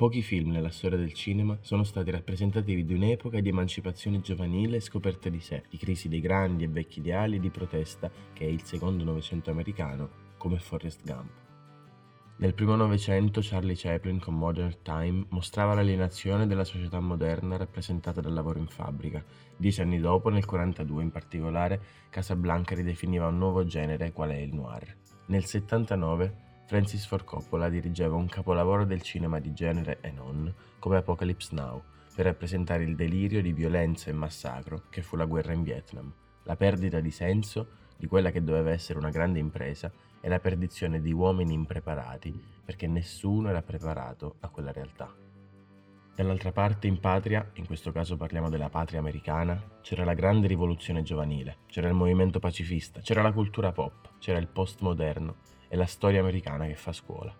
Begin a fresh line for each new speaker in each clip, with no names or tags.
Pochi film nella storia del cinema sono stati rappresentativi di un'epoca di emancipazione giovanile e scoperta di sé, di crisi dei grandi e vecchi ideali e di protesta che è il secondo Novecento americano, come Forrest Gump. Nel primo Novecento Charlie Chaplin con Modern Time mostrava l'alienazione della società moderna rappresentata dal lavoro in fabbrica. Dieci anni dopo, nel 42 in particolare, Casablanca ridefiniva un nuovo genere qual è il noir. Nel 79 Francis Ford Coppola dirigeva un capolavoro del cinema di genere e non, come Apocalypse Now, per rappresentare il delirio di violenza e massacro che fu la guerra in Vietnam, la perdita di senso di quella che doveva essere una grande impresa e la perdizione di uomini impreparati perché nessuno era preparato a quella realtà. Dall'altra parte, in patria, in questo caso parliamo della patria americana, c'era la grande rivoluzione giovanile, c'era il movimento pacifista, c'era la cultura pop, c'era il postmoderno è la storia americana che fa scuola.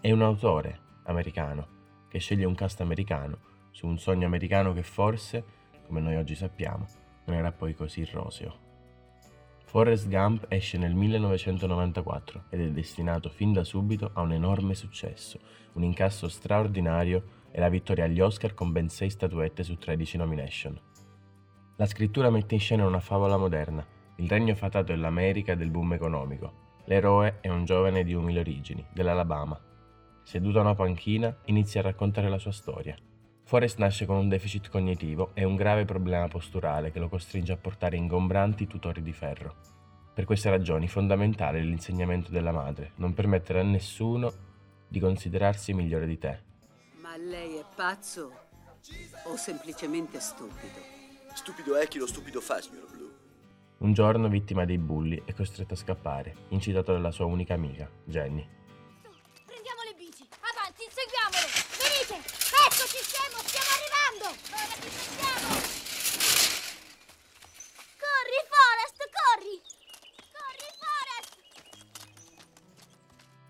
È un autore americano che sceglie un cast americano su un sogno americano che forse, come noi oggi sappiamo, non era poi così roseo. Forrest Gump esce nel 1994 ed è destinato fin da subito a un enorme successo, un incasso straordinario e la vittoria agli Oscar con ben 6 statuette su 13 nomination. La scrittura mette in scena una favola moderna, il regno fatato dell'America e del boom economico, L'eroe è un giovane di umili origini, dell'Alabama. Seduto a una panchina, inizia a raccontare la sua storia. Forrest nasce con un deficit cognitivo e un grave problema posturale che lo costringe a portare ingombranti tutori di ferro. Per queste ragioni fondamentale l'insegnamento della madre, non permettere a nessuno di considerarsi migliore di te.
Ma lei è pazzo o semplicemente stupido?
Stupido è chi lo stupido fa, signor Blue.
Un giorno, vittima dei bulli, è costretto a scappare, incitato dalla sua unica amica, Jenny.
Prendiamo le bici, avanti, inseguiamole! Venite! Eccoci siamo, stiamo arrivando! Ora ci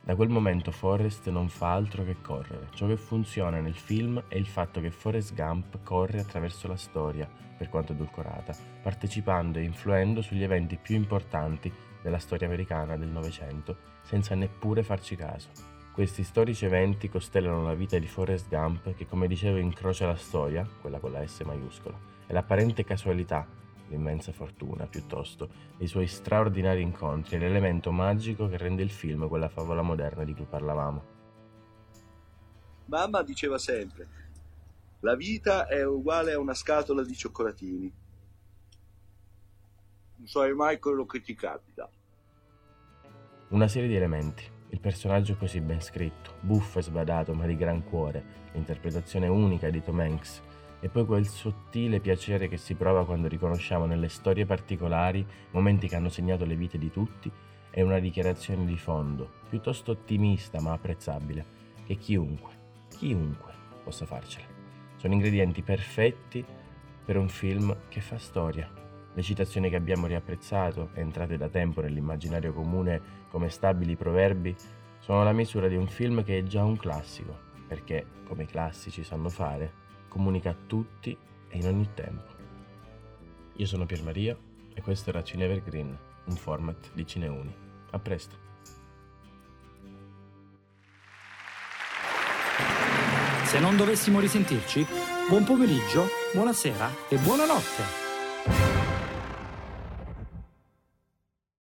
Da quel momento Forrest non fa altro che correre. Ciò che funziona nel film è il fatto che Forrest Gump corre attraverso la storia, per quanto edulcorata, partecipando e influendo sugli eventi più importanti della storia americana del Novecento, senza neppure farci caso. Questi storici eventi costellano la vita di Forrest Gump che, come dicevo, incrocia la storia, quella con la S maiuscola, e l'apparente casualità, l'immensa fortuna, piuttosto, dei suoi straordinari incontri è l'elemento magico che rende il film quella favola moderna di cui parlavamo.
Mamma diceva sempre, la vita è uguale a una scatola di cioccolatini. Non sai mai quello che ti capita.
Una serie di elementi. Il personaggio così ben scritto, buffo e sbadato ma di gran cuore, l'interpretazione unica di Tom Hanks e poi quel sottile piacere che si prova quando riconosciamo nelle storie particolari momenti che hanno segnato le vite di tutti è una dichiarazione di fondo, piuttosto ottimista ma apprezzabile, che chiunque, chiunque possa farcela. Sono ingredienti perfetti per un film che fa storia. Le citazioni che abbiamo riapprezzato, entrate da tempo nell'immaginario comune come stabili proverbi, sono la misura di un film che è già un classico, perché, come i classici sanno fare, comunica a tutti e in ogni tempo. Io sono Pier Maria e questo era Cinevergreen, un format di Cineuni. A presto!
Se non dovessimo risentirci, buon pomeriggio, buonasera e buonanotte.